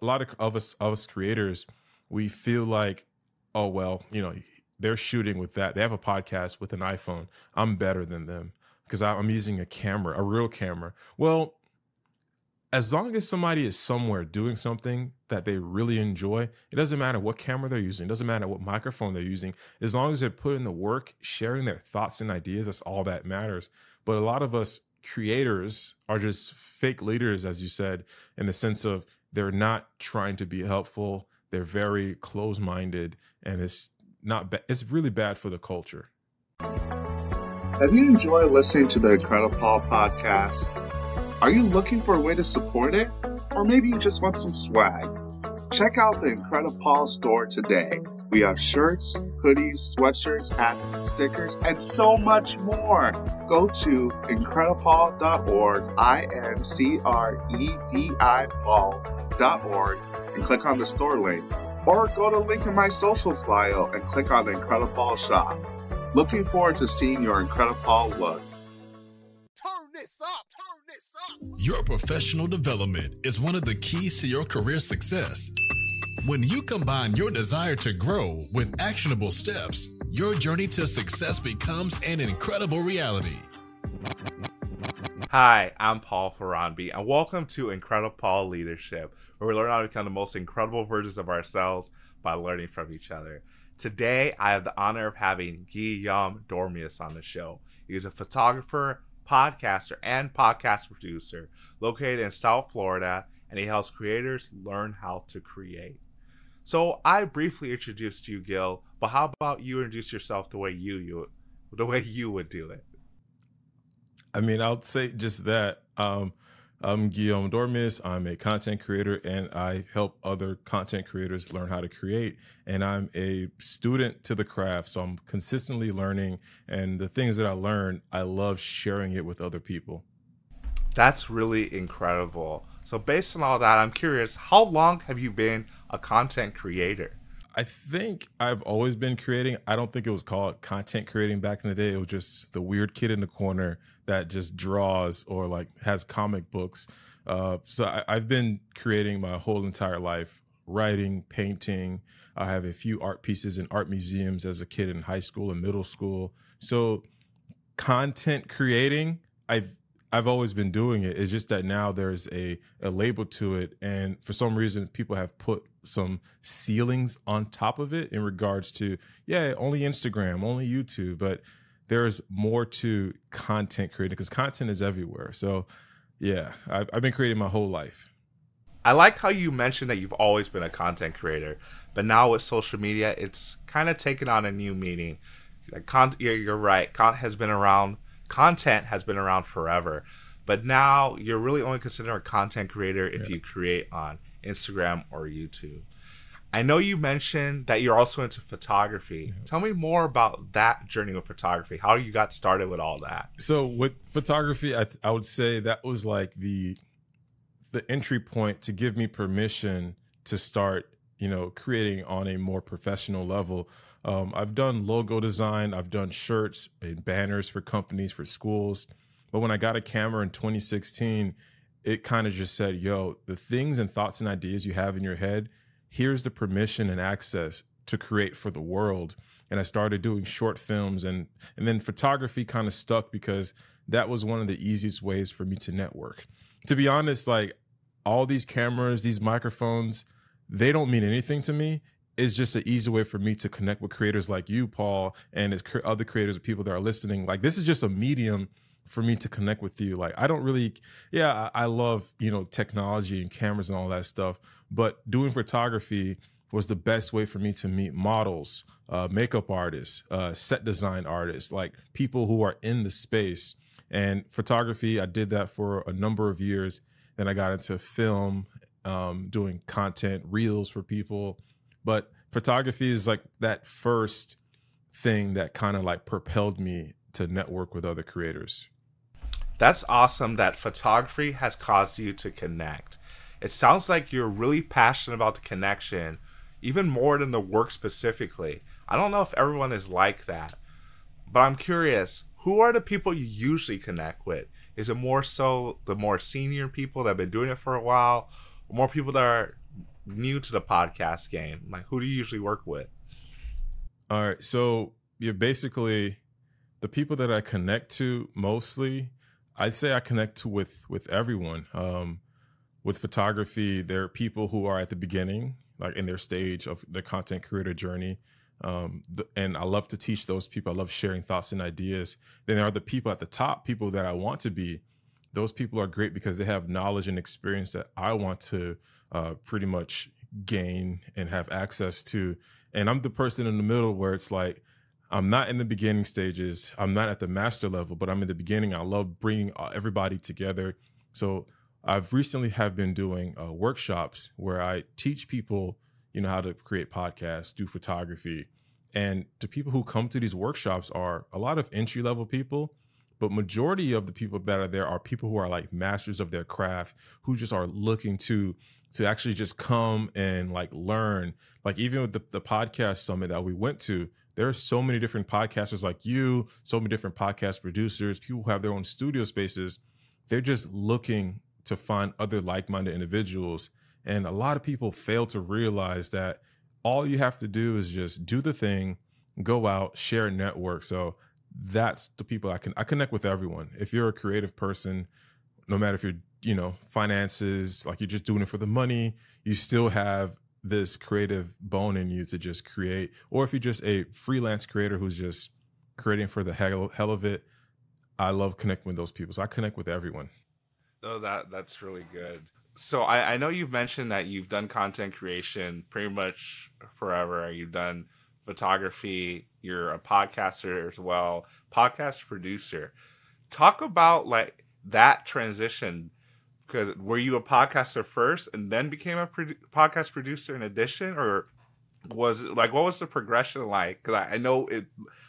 a lot of, of us of us creators, we feel like, oh well, you know, they're shooting with that. They have a podcast with an iPhone. I'm better than them because I'm using a camera, a real camera. Well, as long as somebody is somewhere doing something that they really enjoy, it doesn't matter what camera they're using, it doesn't matter what microphone they're using, as long as they're putting the work, sharing their thoughts and ideas, that's all that matters. But a lot of us creators are just fake leaders, as you said, in the sense of they're not trying to be helpful, they're very close minded, and it's not ba- it's really bad for the culture. Have you enjoyed listening to the Incredible Paul podcast? Are you looking for a way to support it? Or maybe you just want some swag? Check out the Incredible Paul store today. We have shirts, hoodies, sweatshirts, hats, stickers, and so much more. Go to incredipaul.org, I-N-C-R-E-D-I Paul.org, and click on the store link. Or go to link in my socials bio and click on the Incredible Paul shop. Looking forward to seeing your Incredible Paul look. Turn this up, turn this up. Your professional development is one of the keys to your career success. When you combine your desire to grow with actionable steps, your journey to success becomes an incredible reality. Hi, I'm Paul Faronbi, and welcome to Incredible Paul Leadership, where we learn how to become the most incredible versions of ourselves by learning from each other. Today, I have the honor of having Guillaume Dormeus on the show. He is a photographer, podcaster, and podcast producer located in South Florida, and he helps creators learn how to create. So I briefly introduced you, Guil, but how about you introduce yourself the way you you the way you would do it? I mean, I'll say just that. Um, I'm Guillaume Dormeus. I'm a content creator and I help other content creators learn how to create. And I'm a student to the craft. So I'm consistently learning. And the things that I learn, I love sharing it with other people. That's really incredible. So, based on all that, I'm curious how long have you been a content creator? I think I've always been creating. I don't think it was called content creating back in the day. It was just the weird kid in the corner that just draws or like has comic books. Uh, so I, I've been creating my whole entire life, writing, painting. I have a few art pieces in art museums as a kid in high school and middle school. So content creating, I've I've always been doing it. It's just that now there's a, a label to it. And for some reason, people have put some ceilings on top of it in regards to, yeah, only Instagram, only YouTube. But there's more to content creating because content is everywhere. So, yeah, I've, I've been creating my whole life. I like how you mentioned that you've always been a content creator, but now with social media, it's kind of taken on a new meaning. Like, con- you're, you're right. Content has been around content has been around forever, but now you're really only considered a content creator if yeah. you create on Instagram or YouTube. I know you mentioned that you're also into photography. Yeah. Tell me more about that journey with photography. How you got started with all that? So with photography, I, I would say that was like the the entry point to give me permission to start, you know, creating on a more professional level. Um, I've done logo design, I've done shirts and banners for companies, for schools. But when I got a camera in 2016, it kind of just said, yo, the things and thoughts and ideas you have in your head, here's the permission and access to create for the world. And I started doing short films and and then photography kind of stuck because that was one of the easiest ways for me to network. To be honest, like all these cameras, these microphones, they don't mean anything to me It's just an easy way for me to connect with creators like you, Paul, and as other creators or people that are listening. Like this is just a medium for me to connect with you. Like I don't really, yeah, I, love you know technology and cameras and all that stuff, but doing photography was the best way for me to meet models, uh, makeup artists, uh, set design artists, like people who are in the space. And photography, I did that for a number of years. Then I got into film, um, doing content, reels for people, but photography is like that first thing that kind of like propelled me to network with other creators. That's awesome that photography has caused you to connect. It sounds like you're really passionate about the connection, even more than the work specifically. I don't know if everyone is like that, but I'm curious who are the people you usually connect with? Is it more so the more senior people that have been doing it for a while, or more people that are new to the podcast game, like who do you usually work with? All right. So you're basically the people that I connect to mostly. I'd say I connect with with everyone. Um, with photography, there are people who are at the beginning, like in their stage of the content creator journey. Um, the, and I love to teach those people. I love sharing thoughts and ideas. Then there are the people at the top, people that I want to be. Those people are great because they have knowledge and experience that I want to uh, pretty much gain and have access to. And I'm the person in the middle where it's like, I'm not in the beginning stages. I'm not at the master level, but I'm in the beginning. I love bringing uh, everybody together. So I've recently have been doing uh, workshops where I teach people, you know, how to create podcasts, do photography, and the people who come to these workshops are a lot of entry level people, but majority of the people that are there are people who are like masters of their craft, who just are looking to to actually just come and like learn. Like even with the, the podcast summit that we went to, there are so many different podcasters like you, so many different podcast producers, people who have their own studio spaces. They're just looking to find other like-minded individuals. And a lot of people fail to realize that all you have to do is just do the thing, go out, share network. So that's the people I can I connect with everyone. If you're a creative person, no matter if you're, you know, finances, like you're just doing it for the money, you still have this creative bone in you to just create. Or if you're just a freelance creator who's just creating for the hell, hell of it, I love connecting with those people. So I connect with everyone. Oh, that that's really good. So I, I know you've mentioned that you've done content creation pretty much forever. You've done photography. You're a podcaster as well, podcast producer. Talk about like that transition because were you a podcaster first and then became a pro- podcast producer in addition or was it like what was the progression like? Because I, I, know it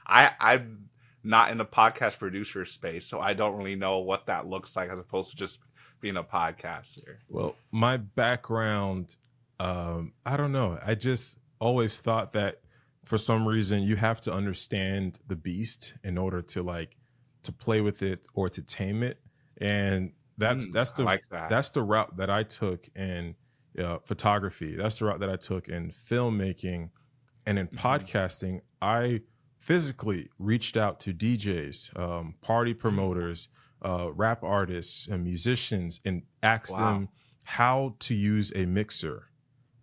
i i'm not in the podcast producer space so i don't really know what that looks like as opposed to just being a podcaster. Well my background um i don't know. I just always thought that for some reason you have to understand the beast in order to like to play with it or to tame it. And that's Mm, that's the like that. that's the route that I took in uh, photography. That's the route that I took in filmmaking, and in Mhm. podcasting. I physically reached out to DJs, um, party promoters, uh, rap artists, and musicians, and asked Wow. them how to use a mixer.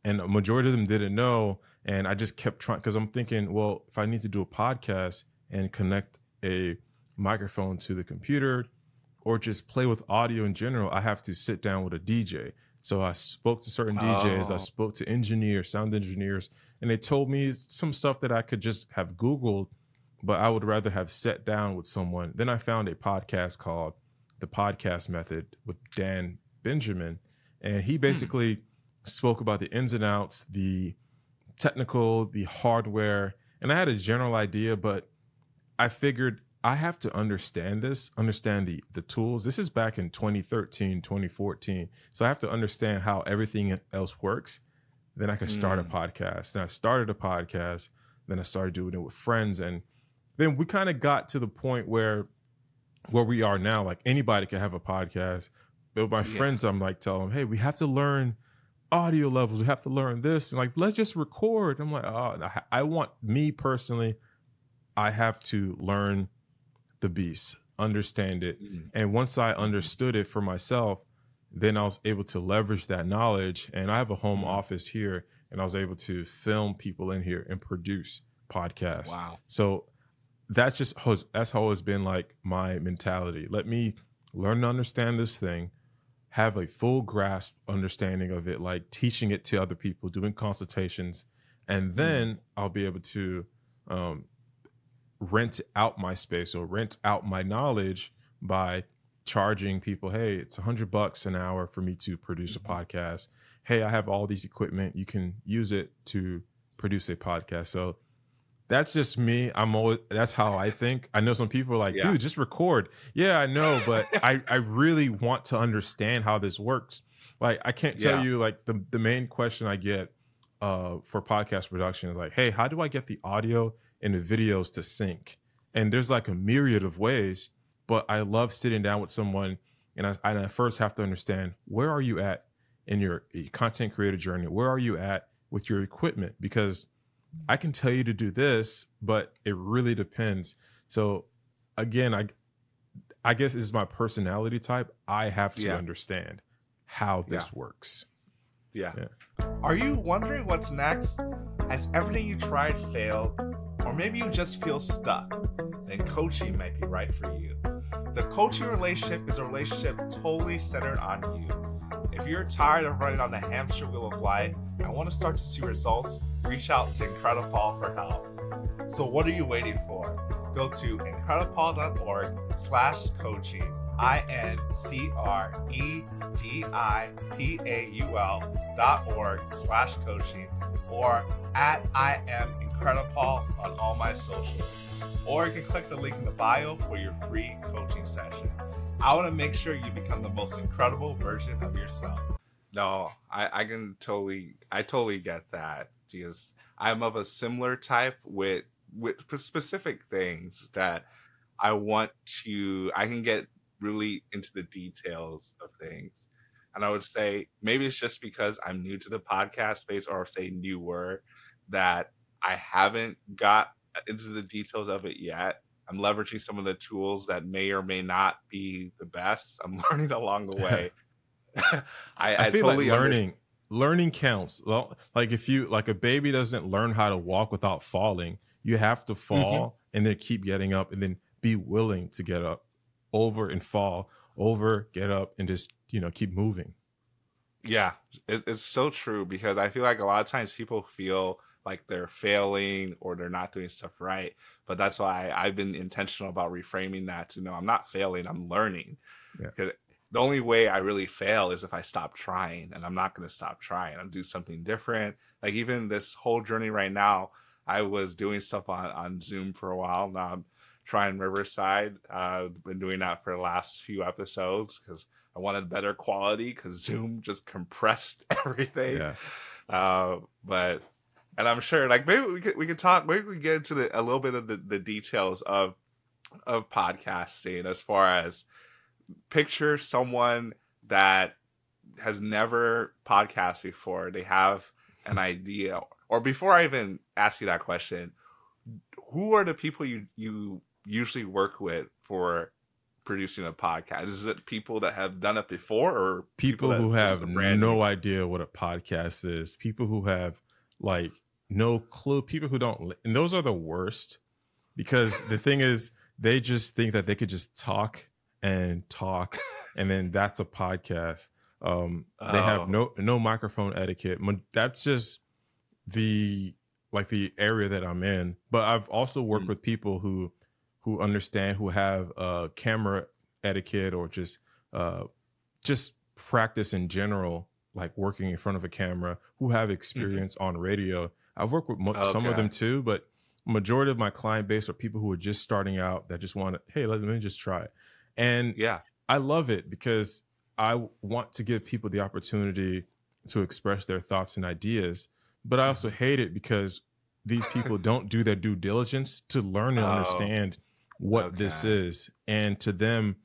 And a majority of them didn't know. And I just kept trying because I'm thinking, well, if I need to do a podcast and connect a microphone to the computer or just play with audio in general, I have to sit down with a DJ. So I spoke to certain DJs, I Oh. spoke to engineers, sound engineers, and they told me some stuff that I could just have Googled, but I would rather have sat down with someone. Then I found a podcast called The Podcast Method with Dan Benjamin, and he hmm. basically spoke about the ins and outs, the technical, the hardware, and I had a general idea, but I figured I have to understand this, understand the the tools. This is back in 2013, 2014. So I have to understand how everything else works. Then I can start a mm. podcast. Then I started a podcast. Then I started doing it with friends. And then we kind of got to the point where where we are now, like anybody can have a podcast. But my Yeah. friends, I'm like telling them, hey, we have to learn audio levels. We have to learn this. And like, let's just record. I'm like, oh, I want me personally, I have to learn the beast, understand it. Mm. And once I understood it for myself, then I was able to leverage that knowledge. And I have a home office here, and I was able to film people in here and produce podcasts. wow So that's just that's how it's been like my mentality. Let me learn to understand this thing, have a full grasp understanding of it, like teaching it to other people, doing consultations, and then I'll be able to um, rent out my space or rent out my knowledge by charging people, hey, it's a hundred bucks an hour for me to produce a podcast. Hey, I have all these equipment. You can use it to produce a podcast. So that's just me. I'm always that's how I think. I know some people are like, Yeah. dude, just record. Yeah, I know, but I I really want to understand how this works. Like I can't tell Yeah. you like the the main question I get uh for podcast production is like, hey, how do I get the audio and the videos to sync? And there's like a myriad of ways, but I love sitting down with someone and I, and I first have to understand where are you at in your content creator journey? Where are you at with your equipment? Because I can tell you to do this, but it really depends. So again, I I guess this is my personality type. I have to Yeah. understand how this Yeah. works. Yeah. Yeah. Are you wondering what's next? Has everything you tried failed? Or maybe you just feel stuck? Then coaching might be right for you. The coaching relationship is a relationship totally centered on you. If you're tired of running on the hamster wheel of life and want to start to see results, reach out to Incredipaul for help. So what are you waiting for? Go to incredipaul.org slash coaching, I-N-C-R-E-D-I-P-A-U-L dot org slash coaching, or at I am Incredipaul on all my socials. Or you can click the link in the bio for your free coaching session. I want to make sure you become the most incredible version of yourself. No, I, I can totally, I totally get that. Because I'm of a similar type with with specific things that I want to. I can get really into the details of things, and I would say maybe it's just because I'm new to the podcast space, or say newer, that I haven't got uh, into the details of it yet. I'm leveraging some of the tools that may or may not be the best. I'm learning along the way. I, I, I, feel totally like learning learning counts. Well, like if you like a baby doesn't learn how to walk without falling, you have to mm-hmm. fall and then keep getting up and then be willing to get up over and fall over, get up and just, you know, keep moving. Yeah, it, it's so true because I feel like a lot of times people feel like they're failing or they're not doing stuff right. But that's why I've been intentional about reframing that to know I'm not failing, I'm learning. Yeah. Because the only way I really fail is if I stop trying, and I'm not going to stop trying. I'll do something different. Like even this whole journey right now, I was doing stuff on, on Zoom for a while. Now I'm trying Riverside. Uh, been doing that for the last few episodes because I wanted better quality because Zoom just compressed everything. Yeah. Uh, but and I'm sure like maybe we could we could talk maybe we could get into the, a little bit of the, the details of of podcasting as far as picture someone that has never podcast before. They have an idea. Or before I even ask you that question, who are the people you you usually work with for producing a podcast? Is it people that have done it before or People that who have no new? idea what a podcast is, people who have like no clue, people who don't, and those are the worst because the thing is, they just think that they could just talk and talk, and then that's a podcast. Um, they Oh. have no no microphone etiquette. That's just the like the area that I'm in. But I've also worked Mm. with people who who understand, who have uh, camera etiquette or just uh, just practice in general, like working in front of a camera, who have experience on radio. I've worked with mo- some of them too, but majority of my client base are people who are just starting out that just want to, hey, let me just try it. And Yeah. I love it because I want to give people the opportunity to express their thoughts and ideas, but I Mm-hmm. also hate it because these people don't do their due diligence to learn and Oh, understand what this is. And to them,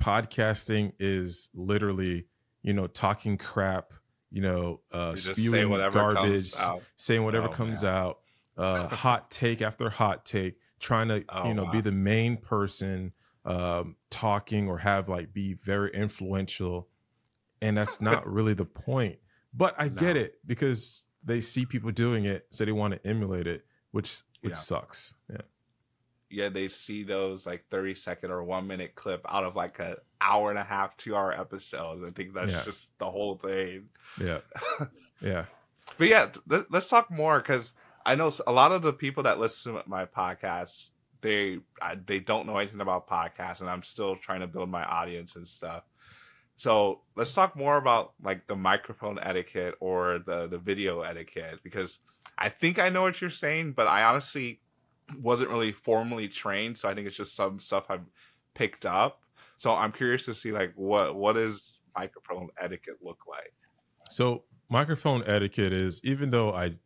podcasting is literally, you know, talking crap, you know, uh, You say spewing whatever comes garbage, saying whatever Oh, comes man. out, uh, hot take after hot take, trying to, Oh, you know, be the main person um, talking or have like be very influential. And that's not really the point. But I get it because they see people doing it, so they want to emulate it, which which Yeah. sucks. Yeah. Yeah, they see those like 30 second or one minute clip out of like a hour and a half, two hour episode. I think that's Yeah. just the whole thing. Yeah. Yeah. But yeah, th- let, let's talk more because I know a lot of the people that listen to my podcast, they I, they don't know anything about podcasts, and I'm still trying to build my audience and stuff. So let's talk more about like the microphone etiquette or the the video etiquette because I think I know what you're saying, but I honestly wasn't really formally trained, so I think it's just some stuff I've picked up. So I'm curious to see like what what does microphone etiquette look like? So microphone etiquette is even though I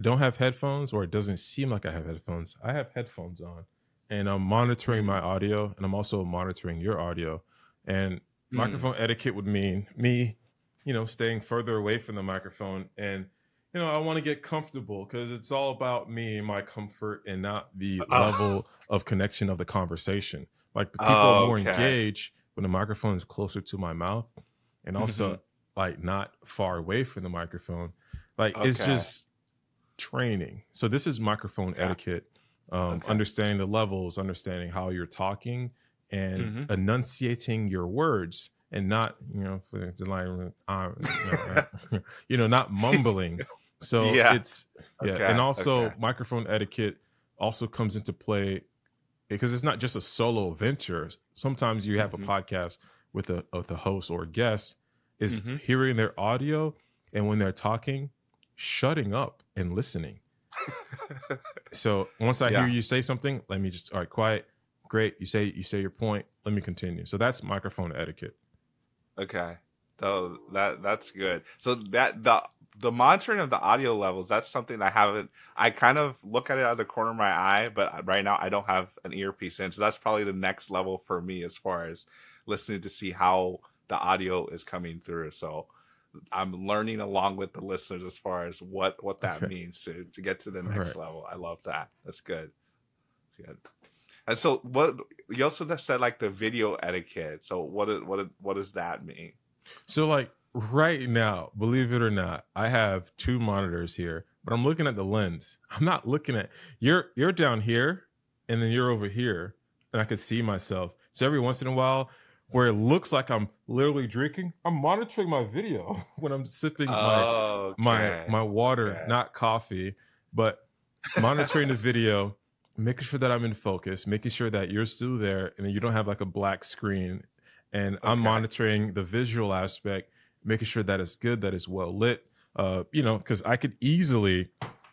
don't have headphones or it doesn't seem like I have headphones, I have headphones on and I'm monitoring my audio and I'm also monitoring your audio. And Hmm. microphone etiquette would mean me you know, staying further away from the microphone. And, you know, I want to get comfortable because it's all about me and my comfort and not the Oh. level of connection of the conversation. Like the people Oh, are more okay. engaged when the microphone is closer to my mouth and also Mm-hmm. like not far away from the microphone. Like it's just training. So this is microphone Yeah. etiquette, um, Okay. understanding the levels, understanding how you're talking, and Mhm. enunciating your words, and not you know for the line, know, you know, not mumbling. So Yeah. it's yeah, Okay, and also okay. microphone etiquette also comes into play because it's not just a solo venture. Sometimes you have Mhm. a podcast with a with a host or a guest is Mhm. hearing their audio and when they're talking, shutting up and listening. So once I Yeah. hear you say something, let me just all right, quiet. Great. You say you say your point. Let me continue. So that's microphone etiquette. Okay. So that that's good. So that the the monitoring of the audio levels, that's something I haven't I kind of look at it out of the corner of my eye, but right now I don't have an earpiece in. So that's probably the next level for me as far as listening to see how the audio is coming through. So I'm learning along with the listeners as far as what what that Okay. means to to get to the next right. level. I love that. That's good. That's good. And so what you also just said like the video etiquette. So what what what does that mean? So like right now, believe it or not, I have two monitors here, but I'm looking at the lens. I'm not looking at you're you're down here and then you're over here and I could see myself. So every once in a while where it looks like I'm literally drinking, I'm monitoring my video when I'm sipping my my my water, Okay. not coffee, but monitoring the video, making sure that I'm in focus, making sure that you're still there and you don't have like a black screen. And I'm monitoring the visual aspect, making sure that it's good, that it's well lit. Uh, you know, because I could easily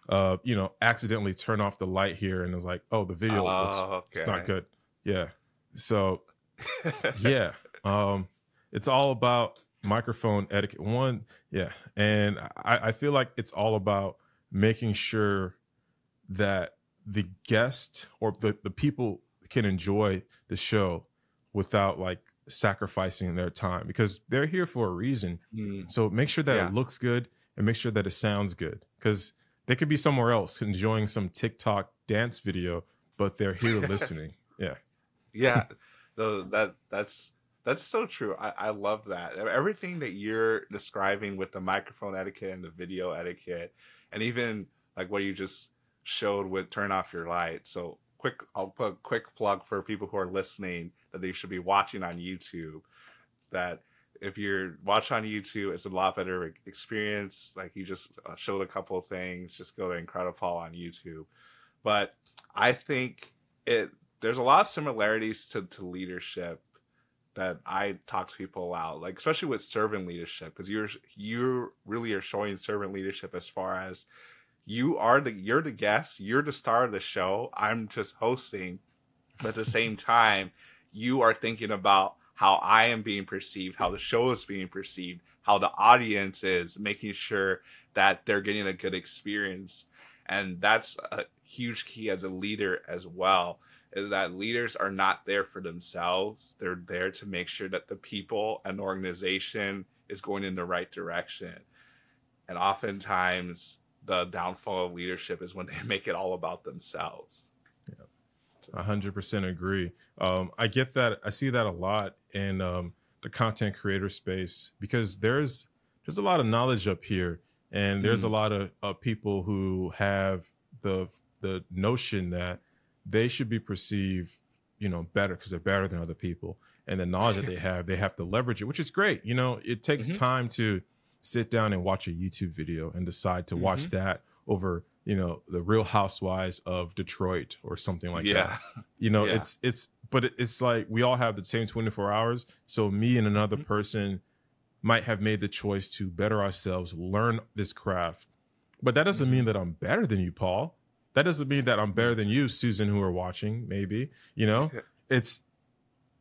uh, you know, accidentally turn off the light here and it's like, oh, the video looks Oh, it's not good. Yeah. So yeah um it's all about microphone etiquette one yeah and I, I feel like it's all about making sure that the guest or the, the people can enjoy the show without like sacrificing their time because they're here for a reason Mm, so make sure that Yeah. it looks good and make sure that it sounds good because they could be somewhere else enjoying some tiktok dance video but they're here listening yeah yeah, so that that's that's so true. I, I love that. Everything that you're describing with the microphone etiquette and the video etiquette, and even like what you just showed with turn off your light. So quick, I'll put a quick plug for people who are listening that they should be watching on YouTube. That if you're watching on YouTube, it's a lot better experience. Like you just uh, showed a couple things. Just go to Incredible on YouTube. But I think it there's a lot of similarities to, to leadership that I talk to people about, like especially with servant leadership, because you're you really are showing servant leadership as far as you are the you're the guest, you're the star of the show. I'm just hosting, but at the same time, you are thinking about how I am being perceived, how the show is being perceived, how the audience is, making sure that they're getting a good experience, and that's a huge key as a leader as well is that leaders are not there for themselves. They're there to make sure that the people and organization is going in the right direction. And oftentimes, the downfall of leadership is when they make it all about themselves. A hundred percent agree. Um, I get that. I see that a lot in um, the content creator space because there's there's a lot of knowledge up here, and there's a Mm. lot of uh, people who have the the notion that they should be perceived, you know, better because they're better than other people, and the knowledge that they have, they have to leverage it, which is great. You know, it takes Mhm. time to sit down and watch a YouTube video and decide to watch Mhm. that over, you know, the Real Housewives of Detroit or something like that yeah. you know Yeah. it's it's but it's like we all have the same 24 hours so me and another Mhm. person might have made the choice to better ourselves learn this craft but that doesn't mean Mhm. that i'm better than you paul that doesn't mean that i'm better than you susan who are watching maybe you know it's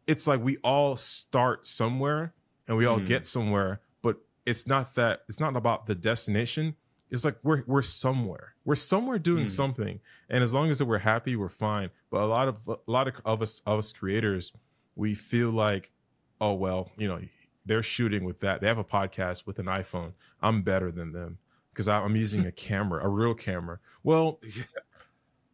it's like we all start somewhere and we all Mhm. get somewhere but it's not that it's not about the destination it's like we're we're somewhere we're somewhere doing Mhm. something and as long as we're happy we're fine but a lot of a lot of, of us of us creators we feel like oh well you know they're shooting with that. They have a podcast with an iPhone. I'm better than them because I'm using a camera, a real camera. Well, Yeah.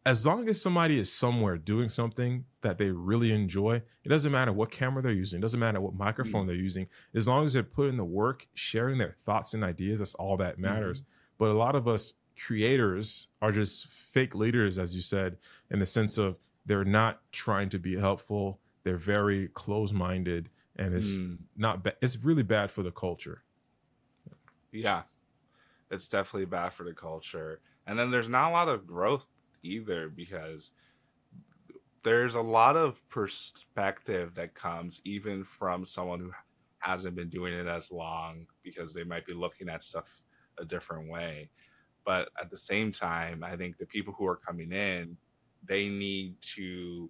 as long as somebody is somewhere doing something that they really enjoy, it doesn't matter what camera they're using, it doesn't matter what microphone they're using. As long as they're putting the work, sharing their thoughts and ideas, that's all that matters. But a lot of us creators are just fake leaders, as you said, in the sense of they're not trying to be helpful. They're very close-minded, and it's Mm. not. Ba- it's really bad for the culture. Yeah. It's definitely bad for the culture. And then there's not a lot of growth either because there's a lot of perspective that comes even from someone who hasn't been doing it as long because they might be looking at stuff a different way. But at the same time, I think the people who are coming in, they need to,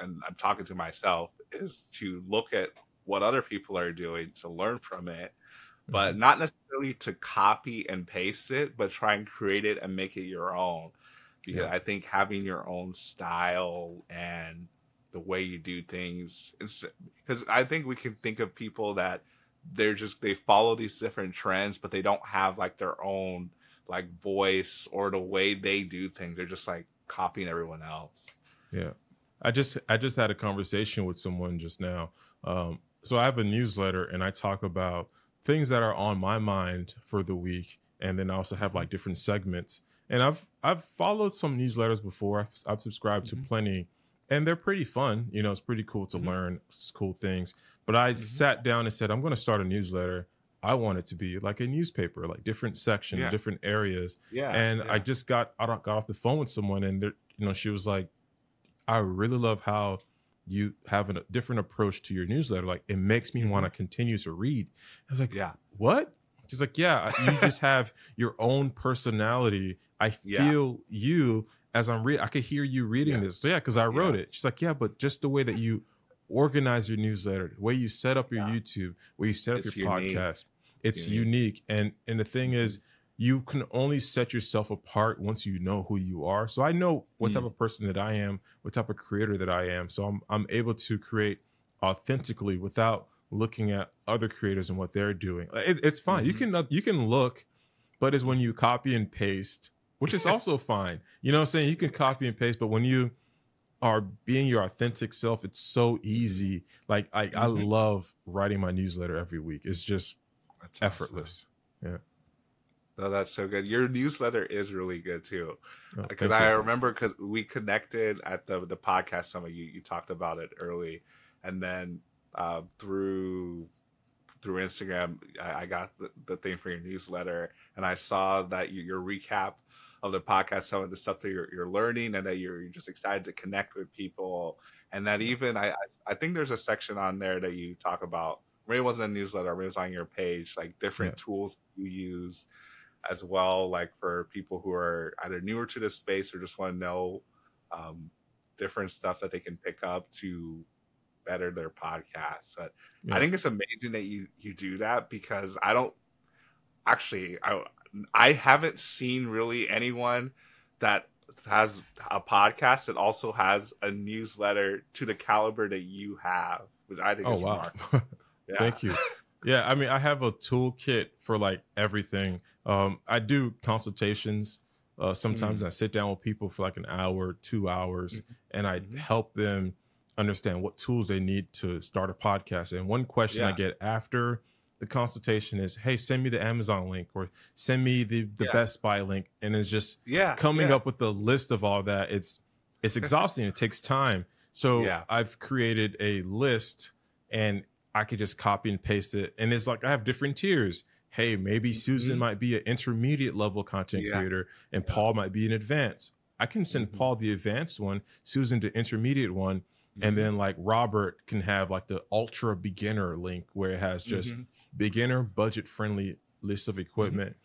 and I'm talking to myself, is to look at what other people are doing to learn from it but mm-hmm. not necessarily to copy and paste it, but try and create it and make it your own. Because Yeah. I think having your own style and the way you do things, is because I think we can think of people that they're just they follow these different trends, but they don't have like their own like voice or the way they do things. They're just like copying everyone else. Yeah. I just I just had a conversation with someone just now. Um, so I have a newsletter and I talk about things that are on my mind for the week, and then I also have like different segments. And I've I've followed some newsletters before. I've, I've subscribed Mhm. to plenty, and they're pretty fun. You know, it's pretty cool to Mhm. learn cool things. But I sat down and said, I'm going to start a newsletter. I want it to be like a newspaper, like different sections, Yeah. different areas Yeah. and yeah. I just got I got off the phone with someone, and you know she was like, "I really love how you have a different approach to your newsletter. Like it makes me want to continue to read." I was like, Mm-hmm. yeah. "What?" She's like, "Yeah, you just have your own personality. I Yeah. feel you as I'm reading. I could hear you reading Yeah. this. So yeah, because I wrote Yeah. it." She's like, "Yeah, but just the way that you." Organize your newsletter, the way you set up your Yeah. YouTube, where you set up It's your unique. podcast. It's Unique. unique. And and the thing is, Mm-hmm. you can only set yourself apart once you know who you are. So I know what type Mm. of person that I am, what type of creator that I am. So I'm I'm able to create authentically without looking at other creators and what they're doing. It, it's fine. You Mhm. can you can look, but it's when you copy and paste, which is also fine. You know what I'm saying? You can copy and paste, but when you are being your authentic self, it's so easy. Like I, I Mhm. love writing my newsletter every week. It's just That's awesome. effortless. No, that's so good. Your newsletter is really good too. Oh, Because thank I you. remember because we connected at the the podcast summit. You you talked about it early, and then uh, through through Instagram, I, I got the, the thing for your newsletter, and I saw that you, your recap of the podcast, some of the stuff that you're, you're learning, and that you're, you're just excited to connect with people, and that even I I- think there's a section on there that you talk about. Maybe it wasn't a newsletter, maybe it was on your page, like different tools you use as well, like for people who are either newer to this space or just want to know um, different stuff that they can pick up to better their podcast. But Yeah. I think it's amazing that you you do that because I don't actually I I haven't seen really anyone that has a podcast that also has a newsletter to the caliber that you have, which I think Oh is wow. remarkable. Yeah. Thank you. Yeah, I mean, I have a toolkit for like everything. Um, I do consultations. Uh, sometimes Mm. I sit down with people for like an hour, two hours, and I Mhm. help them understand what tools they need to start a podcast. And one question I get after the consultation is, "Hey, send me the Amazon link or send me the the Yeah. Best Buy link," and it's just Yeah. coming yeah. up with the list of all that it's it's exhausting it takes time so Yeah. i've created a list and i could just copy and paste it and it's like i have different tiers hey maybe susan Mhm. might be an intermediate level content creator and paul might be an advanced i can send Mhm. paul the advanced one susan the intermediate one and Mhm. then like robert can have like the ultra beginner link where it has just Mhm. beginner budget friendly list of equipment.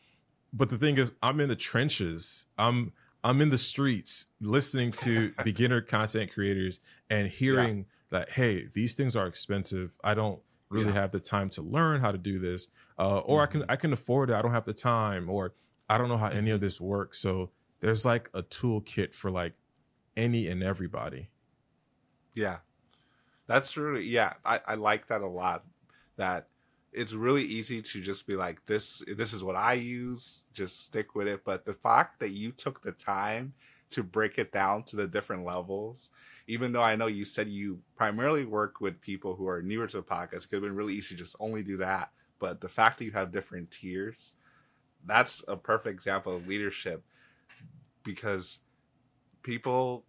But the thing is i'm in the trenches. I'm i'm in the streets listening to beginner content creators and hearing that hey these things are expensive. I don't really Yeah. have the time to learn how to do this. Uh, or i can i can afford it. I don't have the time. Or i don't know how any of this works. So there's like a toolkit for like any and everybody Yeah. That's really yeah, I, I like that a lot. That it's really easy to just be like this this is what I use, just stick with it. But the fact that you took the time to break it down to the different levels, even though I know you said you primarily work with people who are newer to the podcast, it could have been really easy to just only do that. But the fact that you have different tiers, that's a perfect example of leadership because people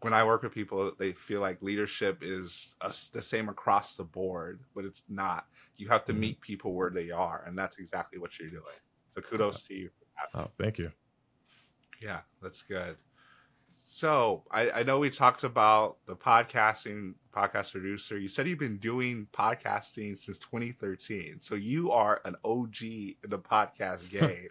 when I work with people, they feel like leadership is a, the same across the board, but it's not. You have to Mhm. meet people where they are, and that's exactly what you're doing. So kudos to you. Oh, thank you. Yeah, that's good. So I, I know we talked about the podcasting podcast producer. You said you've been doing podcasting since 2013. So you are an OG in the podcast game.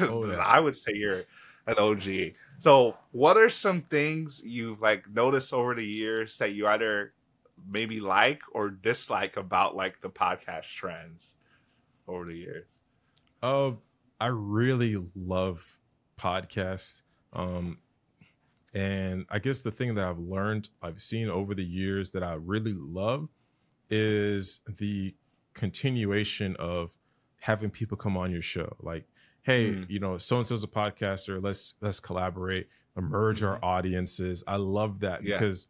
Oh, yeah. I would say you're an OG. So what are some things you've like noticed over the years that you either maybe like or dislike about like the podcast trends over the years? Uh, I really love podcasts. Um, and I guess the thing that I've learned, I've seen over the years that I really love is the continuation of having people come on your show. Like, hey, Mm. you know, so and so's a podcaster. Let's let's collaborate, emerge our audiences. I love that Yeah. because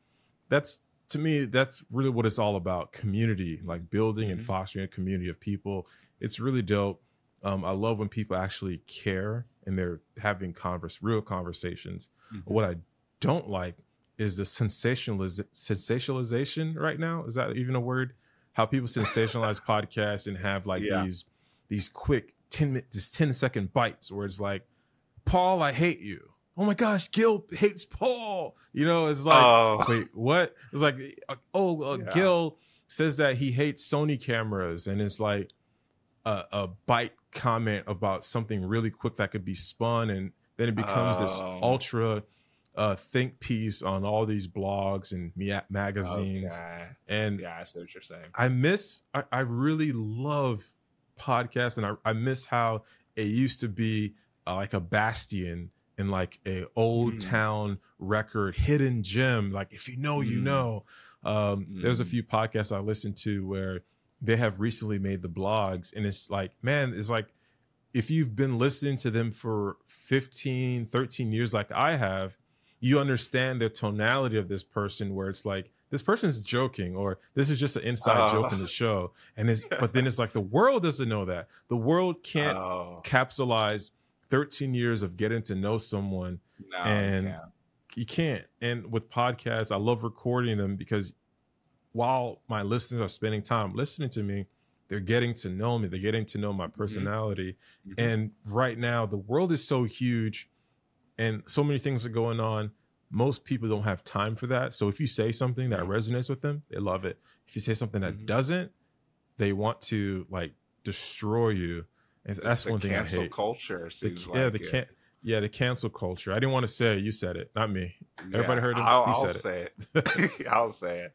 that's to me that's really what it's all about. Community, like building and Mhm. fostering a community of people. It's really dope. Um, I love when people actually care and they're having converse, real conversations. Mhm. What I don't like is the sensationaliz- sensationalization right now. Is that even a word? How people sensationalize podcasts and have like Yeah. these these quick 10 minute this 10 second bites where it's like, Paul, I hate you. Oh my gosh, Guil hates Paul. You know, it's like, Oh. wait, what? It's like, uh, oh, uh, Yeah. Guil says that he hates Sony cameras, and it's like a, a bite comment about something really quick that could be spun, and then it becomes this Oh. ultra uh, think piece on all these blogs and ma- magazines. Okay. And Yeah, I see what you're saying. I miss, I, I really love podcasts, and I, I miss how it used to be uh, like a bastion in like a old Mm. town record hidden gem. Like if you know, you Mm. know. Um, There's a Mm. few podcasts I listen to where they have recently made the blogs, and it's like, man, it's like if you've been listening to them for 15, 13 years, like I have, you understand the tonality of this person where it's like, this person's joking, or this is just an inside joke in the show. And it's, but then it's like, the world doesn't know that. The world can't Oh, capsulize 13 years of getting to know someone no, and yeah. you can't. And with podcasts, I love recording them because while my listeners are spending time listening to me, they're getting to know me. They're getting to know my personality. Mhm. And right now, the world is so huge and so many things are going on. Most people don't have time for that. So if you say something that Mhm. resonates with them, they love it. If you say something that Mhm. doesn't, they want to like destroy you. And It's that's the one thing I cancel hate. culture The- seems yeah, like the it. can yeah, the cancel culture. I didn't want to say it. You said it, not me. Everybody heard it. I'll, He I'll said it. say it. I'll say it.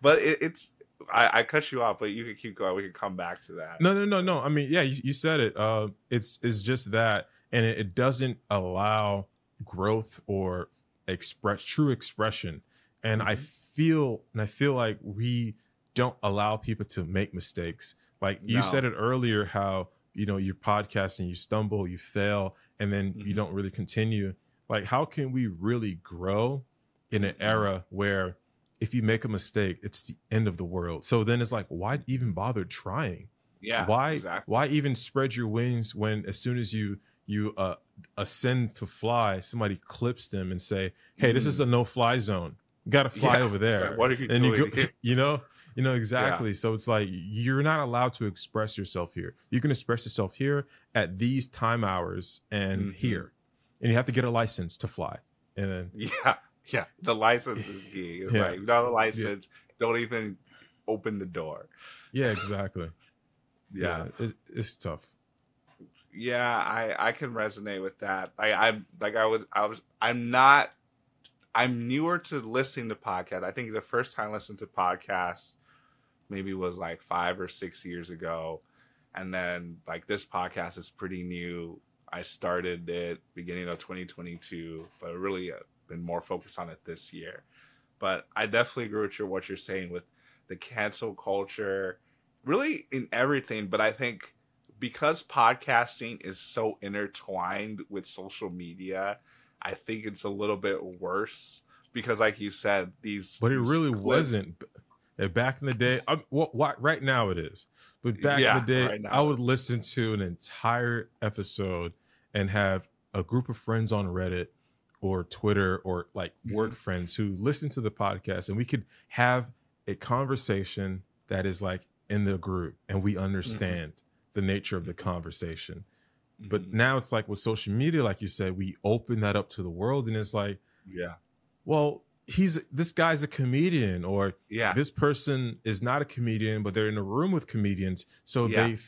But it, it's I, I cut you off, but you can keep going. We can come back to that. No, no, no, no. I mean, yeah, you, you said it. Uh, it's it's just that, and it, it doesn't allow growth or express true expression. And I Mhm. feel, and I feel like we don't allow people to make mistakes. Like you No. said it earlier, how you know you're podcasting, you stumble, you fail, and then you Mhm. don't really continue. Like, how can we really grow in an Mhm. era where if you make a mistake, it's the end of the world? So then it's like, why even bother trying? Yeah. why Exactly. why even spread your wings when as soon as you you uh ascend to fly somebody clips them and say hey this is a no fly zone you gotta fly. Yeah. over there Like, what are you and you doing go you know you know exactly so it's like you're not allowed to express yourself here you can express yourself here at these time hours and Mhm. here and you have to get a license to fly and then Yeah. Yeah. The license is key. It's Yeah. like without a license, don't even open the door. yeah exactly Yeah. it, it's tough Yeah, I I can resonate with that. I I'm like I was I was I'm not I'm newer to listening to podcasts. I think the first time I listened to podcasts maybe was like 5 or 6 years ago. And then like this podcast is pretty new. I started it beginning of 2022, but really uh, been more focused on it this year. But I definitely agree with your, what you're saying with the cancel culture. really in everything, but I think because podcasting is so intertwined with social media, I think it's a little bit worse because, like you said, these. But it these really clips- wasn't. Back in the day, well, what, right now it is. But back Yeah, in the day, right I would listen to an entire episode and have a group of friends on Reddit or Twitter or like Mm-hmm. work friends who listen to the podcast, and we could have a conversation that is like in the group, and we understand the nature of the conversation. But Mhm. now it's like with social media, like you said, we open that up to the world, and it's like, yeah, well, he's this guy's a comedian, or yeah, this person is not a comedian, but they're in a room with comedians. So Yeah. they,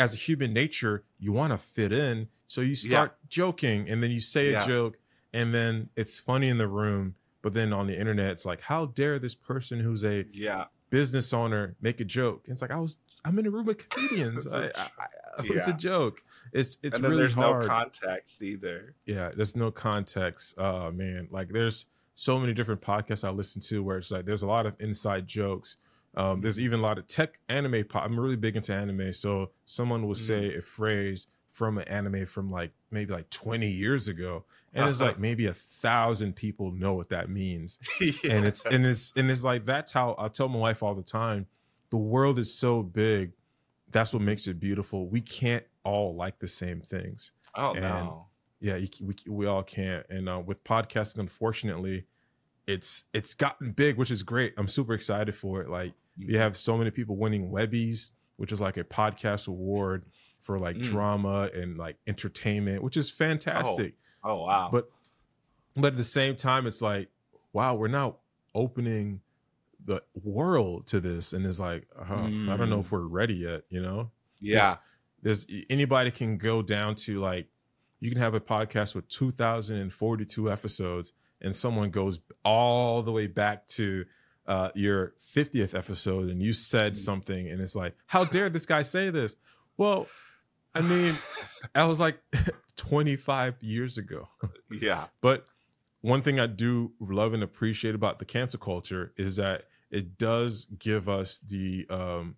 as a human nature, you want to fit in. So you start joking, and then you say Yeah. a joke, and then it's funny in the room. But then on the internet, it's like, how dare this person who's a yeah, business owner make a joke? And it's like I was, I'm in a room with comedians. I, I, I, it's a joke. It's it's and then really there's hard no context either. yeah there's no context oh man like there's so many different podcasts i listen to where it's like there's a lot of inside jokes um, there's even a lot of tech anime po- i'm really big into anime so someone will Mm. say a phrase from an anime from like maybe like 20 years ago and it's Uh-huh. like maybe a thousand people know what that means Yeah. and it's and it's and it's like that's how I tell my wife all the time. The world is so big. That's what makes it beautiful. We can't all like the same things. oh and- no, Yeah, you, we we all can't. And uh, with podcasting, unfortunately, it's it's gotten big, which is great. I'm super excited for it. Like we have so many people winning Webbies, which is like a podcast award for like Mm. drama and like entertainment, which is fantastic. oh wow, But but at the same time, it's like, wow, we're now opening the world to this, and it's like, uh, I don't know Mm. if we're ready yet. You know, yeah, there's anybody can go down to like, you can have a podcast with two thousand and forty two episodes, and someone goes all the way back to. Uh, your 50th episode and you said Mm. something and it's like how dare this guy say this well i mean i was like 25 years ago yeah, but one thing I do love and appreciate about the cancel culture is that it does give us the um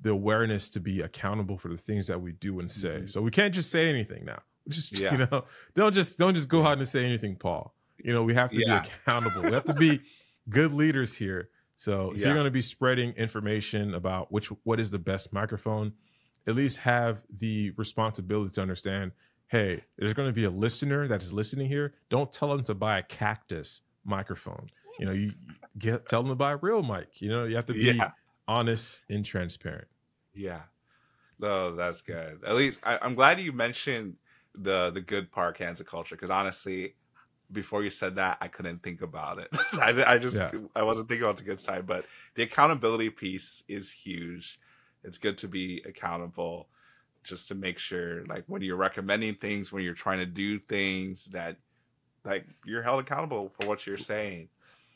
the awareness to be accountable for the things that we do and say. Mhm. So we can't just say anything now. Just Yeah. you know, don't just don't just go out and say anything, Paul. You know, we have to Yeah. be accountable. We have to be good leaders here. So if Yeah. you're going to be spreading information about which what is the best microphone, at least have the responsibility to understand hey, there's going to be a listener that is listening here. Don't tell them to buy a cactus microphone. You know, you get tell them to buy a real mic. You know, you have to be Yeah. honest and transparent. Yeah. No, that's good. At least I, I'm glad you mentioned the the good part cancel culture because honestly, before you said that, I couldn't think about it. I, I just Yeah. I wasn't thinking about the good side, but the accountability piece is huge. It's good to be accountable, just to make sure, like when you're recommending things, when you're trying to do things, that like you're held accountable for what you're saying.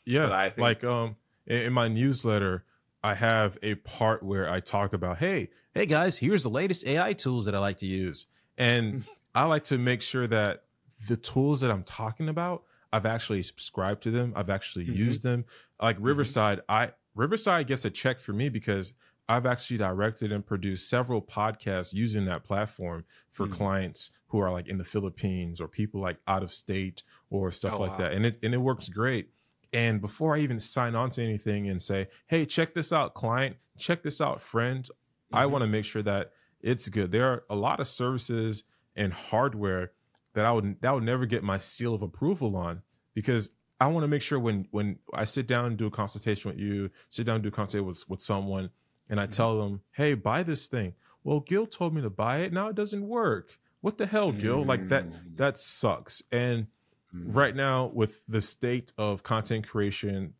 Yeah, But I think- like um in, my newsletter, I have a part where I talk about, hey, hey guys, here's the latest AI tools that I like to use, and I like to make sure that the tools that I'm talking about, I've actually subscribed to them, I've actually Mhm. used them. Like Riverside, I Riverside gets a check for me because I've actually directed and produced several podcasts using that platform for Mm. clients who are like in the Philippines or people like out of state or stuff Oh, like wow. that, and it and it works great. And before I even sign on to anything and say, hey, check this out, client, check this out, friend, I Mhm. want to make sure that it's good. There are a lot of services and hardware that I would that would never get my seal of approval on because I want to make sure when when I sit down and do a consultation with you, sit down and do a consultation with, with someone, and I Mhm. tell them, hey, buy this thing. Well, Guil told me to buy it. Now it doesn't work. What the hell, Guil? Like that Mm. that sucks. And. Right now with the state of content creation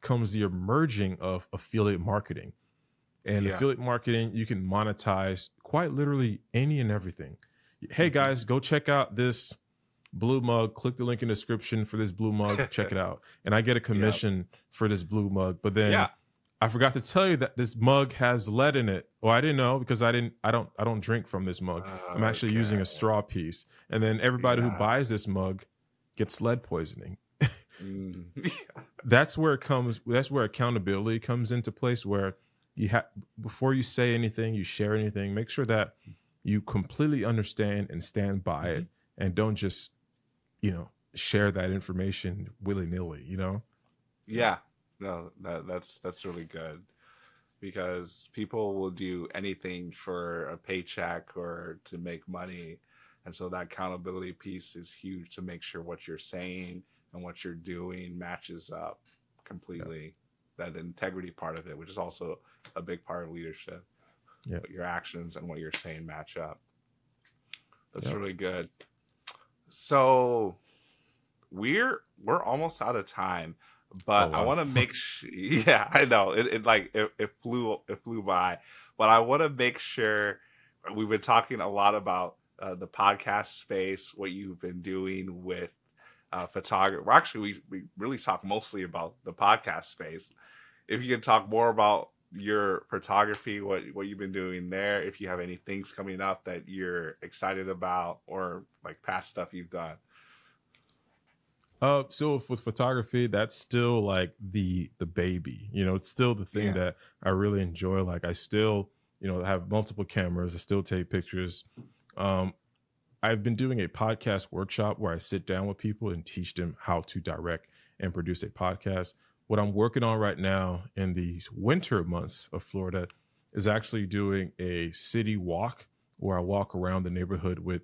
comes the emerging of affiliate marketing. And Yeah. affiliate marketing you can monetize quite literally any and everything. Hey Mhm. guys go check out this blue mug. Click the link in the description for this blue mug. Check it out. And i get a commission for this blue mug. But then Yeah. i forgot to tell you that this mug has lead in it. Well i didn't know because i didn't i don't i don't drink from this mug. I'm actually using a straw piece. And then everybody Yeah. who buys this mug gets lead poisoning Mm. that's where it comes that's where accountability comes into place where you have before you say anything, you share anything, make sure that you completely understand and stand by it, and don't just, you know, share that information willy nilly. You know. Yeah, no, that, that's that's really good because people will do anything for a paycheck or to make money, and so that accountability piece is huge to make sure what you're saying and what you're doing matches up completely. That integrity part of it, which is also a big part of leadership. Yeah. Your actions and what you're saying match up. That's Yeah. really good. So we're we're almost out of time, but Oh, I want to make sure. Yeah, I know it, it like it, it flew it flew by, but I want to make sure we've been talking a lot about uh, the podcast space, what you've been doing with uh, photography. Well, actually, we we really talk mostly about the podcast space. If you can talk more about your photography, what what you've been doing there, if you have any things coming up that you're excited about, or like past stuff you've done. Uh, so with photography, that's still like the the baby. You know, it's still the thing Yeah. that I really enjoy. Like I still, you know, have multiple cameras. I still take pictures. Um, I've been doing a podcast workshop where I sit down with people and teach them how to direct and produce a podcast. What I'm working on right now in these winter months of Florida is actually doing a city walk where I walk around the neighborhood with,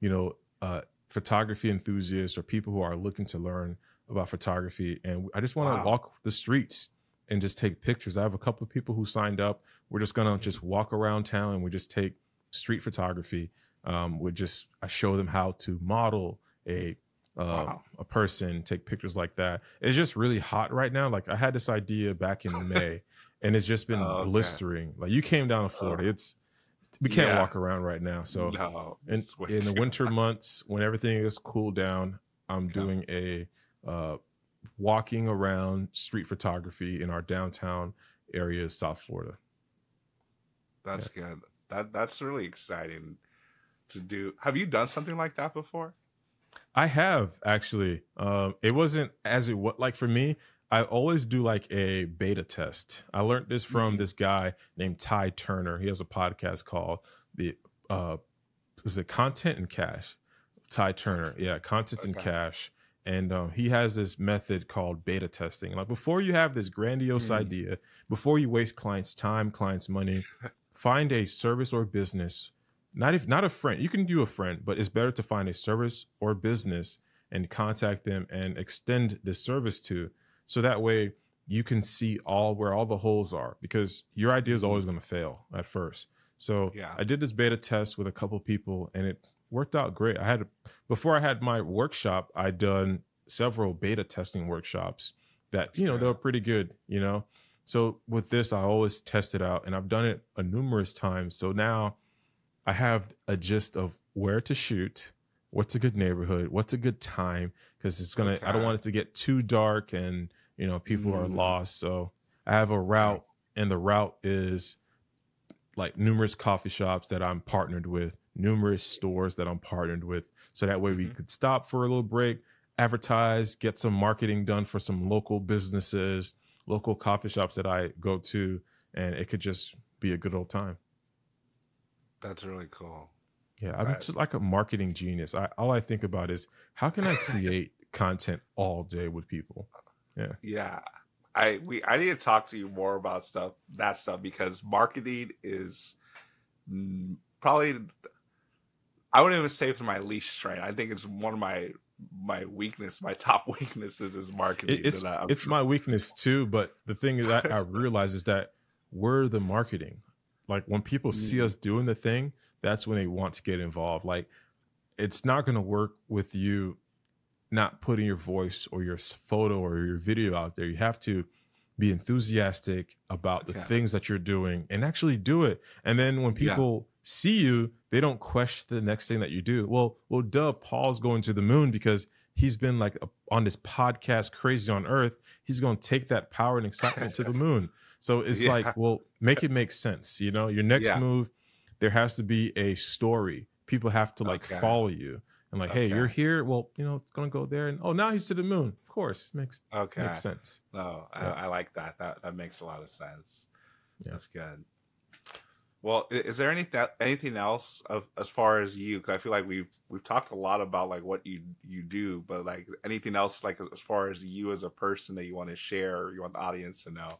you know, uh, photography enthusiasts or people who are looking to learn about photography. And I just want to Wow. walk the streets and just take pictures. I have a couple of people who signed up. We're just gonna just walk around town and we just take street photography. Um, we just I show them how to model a uh, Wow. a person, take pictures like that. It's just really hot right now. Like I had this idea back in May, and it's just been Oh, okay. blistering. Like you came down to Florida, it's we can't Yeah. walk around right now. So no, in, in the winter hot. months when everything is cooled down i'm Yeah. doing a uh, walking around street photography in our downtown area of south florida That's good. That that's really exciting to do. Have you done something like that before? i have actually um, it wasn't as it what like for me i always do like a beta test i learned this from Mhm. this guy named ty turner he has a podcast called the uh is it content and cash ty turner yeah content and cash and um, he has this method called beta testing like before you have this grandiose Mhm. idea before you waste clients time clients money find a service or business not if not a friend you can do a friend but it's better to find a service or business and contact them and extend the service to so that way you can see all where all the holes are because your idea is always mm-hmm. going to fail at first. So Yeah. i did this beta test with a couple people and it worked out great. I had before i had my workshop i'd done several beta testing workshops that That's you know they good. were pretty good you know? So with this i always test it out and i've done it a numerous times. So now i have a gist of where to shoot what's a good neighborhood what's a good time because it's gonna i don't want it to get too dark and you know people are Mm. lost so i have a route and the route is like numerous coffee shops that i'm partnered with numerous stores that i'm partnered with so that way we Mhm. could stop for a little break advertise get some marketing done for some local businesses local coffee shops that i go to and it could just be a good old time That's really cool. yeah, I'm Right. just like a marketing genius. I, all I think about is how can I create content all day with people? Yeah. Yeah. I we I need to talk to you more about stuff that stuff because marketing is probably I wouldn't even say it's my least strength. I think it's one of my my weakness, my top weaknesses is marketing. It, it's it's my weakness too, but the thing is that I realize is that we're the marketing. Like when people see Mm. us doing the thing, that's when they want to get involved. Like it's not going to work with you not putting your voice or your photo or your video out there. You have to be enthusiastic about the things that you're doing and actually do it. And then when Yeah. people see you, they don't question the next thing that you do. Well, well, duh, Paul's going to the moon because he's been like a, on this podcast, Crazy on Earth. He's going to take that power and excitement to the moon. So it's Yeah. like, well, make it make sense. You know, your next Yeah. move, there has to be a story. People have to like Okay. follow you and like, hey, you're here. Well, you know, it's gonna go there, and oh, now he's to the moon. Of course, makes okay. makes sense. No, I, Yeah. I like that. That that makes a lot of sense. Yeah. That's good. Well, is there anything anything else of as far as you? Because I feel like we've we've talked a lot about like what you you do, but like anything else like as far as you as a person that you want to share, or you want the audience to know.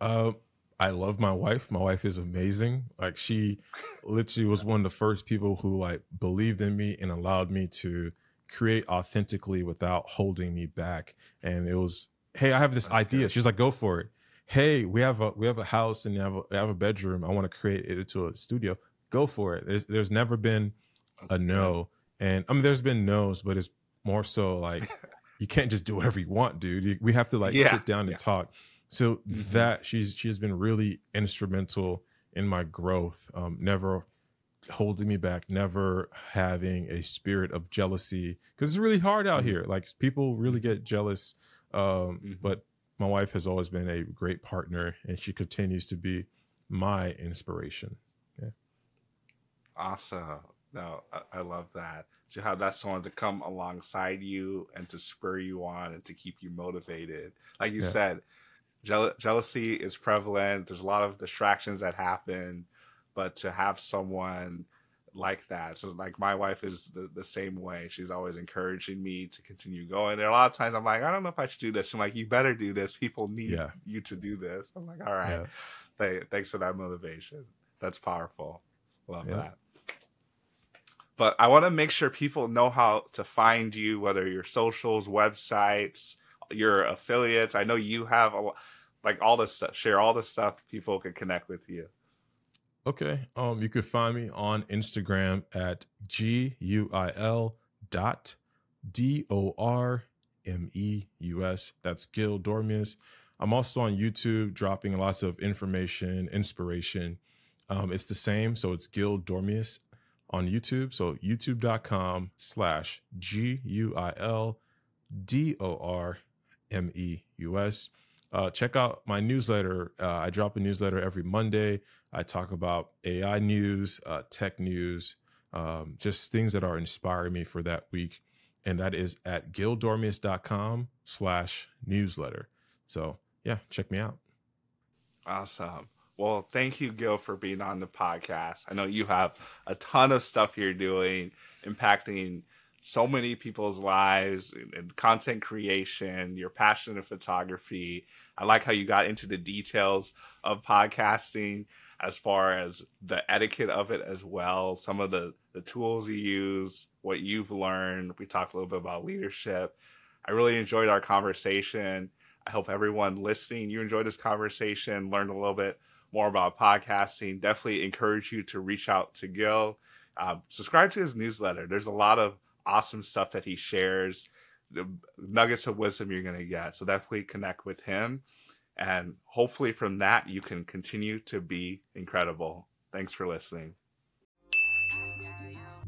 Uh, I love my wife. My wife is amazing. Like she literally was one of the first people who like believed in me and allowed me to create authentically without holding me back. And it was, hey, I have this That's idea. good. She's like, go for it. Hey, we have a we have a house and you have a, we have a bedroom. I want to create it into a studio. Go for it. There's there's never been That's a good. no. And I mean, there's been no's, but it's more so like you can't just do whatever you want, dude. You, we have to like Yeah, sit down and yeah. talk. So Mhm. that she's she's been really instrumental in my growth. Um, never holding me back, never having a spirit of jealousy because it's really hard out Mhm. here. Like people really get jealous. Um, Mhm. But my wife has always been a great partner, and she continues to be my inspiration. Awesome. No, I, I love that. To have that someone to come alongside you and to spur you on and to keep you motivated. Like you Yeah. said, jeal- jealousy is prevalent. There's a lot of distractions that happen, but to have someone like that, so like my wife is the, the same way. She's always encouraging me to continue going. There are a lot of times I'm like, I don't know if I should do this. I'm like, you better do this. People need Yeah. you to do this. I'm like, all right. Yeah. Th- thanks for that motivation. That's powerful. Love Yeah. that. But I want to make sure people know how to find you, whether your socials, websites, your affiliates. I know you have a, like all this stuff. Share all this stuff. People can connect with you. Okay. Um, you could find me on Instagram at G U I L dot D O R M E U S. That's Guil Dormeus. I'm also on YouTube dropping lots of information, inspiration. Um, it's the same. So it's Guil Dormeus on YouTube. So youtube.com slash G U I L D O R M E U S. Uh, check out my newsletter. Uh, I drop a newsletter every Monday. I talk about AI news, uh, tech news, um, just things that are inspiring me for that week. And that is at guildormeus.com slash newsletter. So yeah, check me out. Awesome. Well, thank you, Guil, for being on the podcast. I know you have a ton of stuff you're doing, impacting so many people's lives and, and content creation. your passion in photography. I like how you got into the details of podcasting as far as the etiquette of it as well, some of the, the tools you use, what you've learned. We talked a little bit about leadership. I really enjoyed our conversation. I hope everyone listening, you enjoyed this conversation, learned a little bit more about podcasting. Definitely encourage you to reach out to Guil. Um, subscribe to his newsletter. There's a lot of awesome stuff that he shares, the nuggets of wisdom you're going to get. So definitely connect with him. And hopefully from that, you can continue to be incredible. Thanks for listening.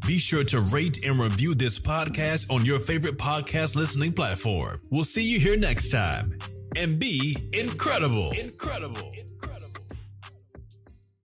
Be sure to rate and review this podcast on your favorite podcast listening platform. We'll see you here next time. And be incredible. Incredible. Incredible.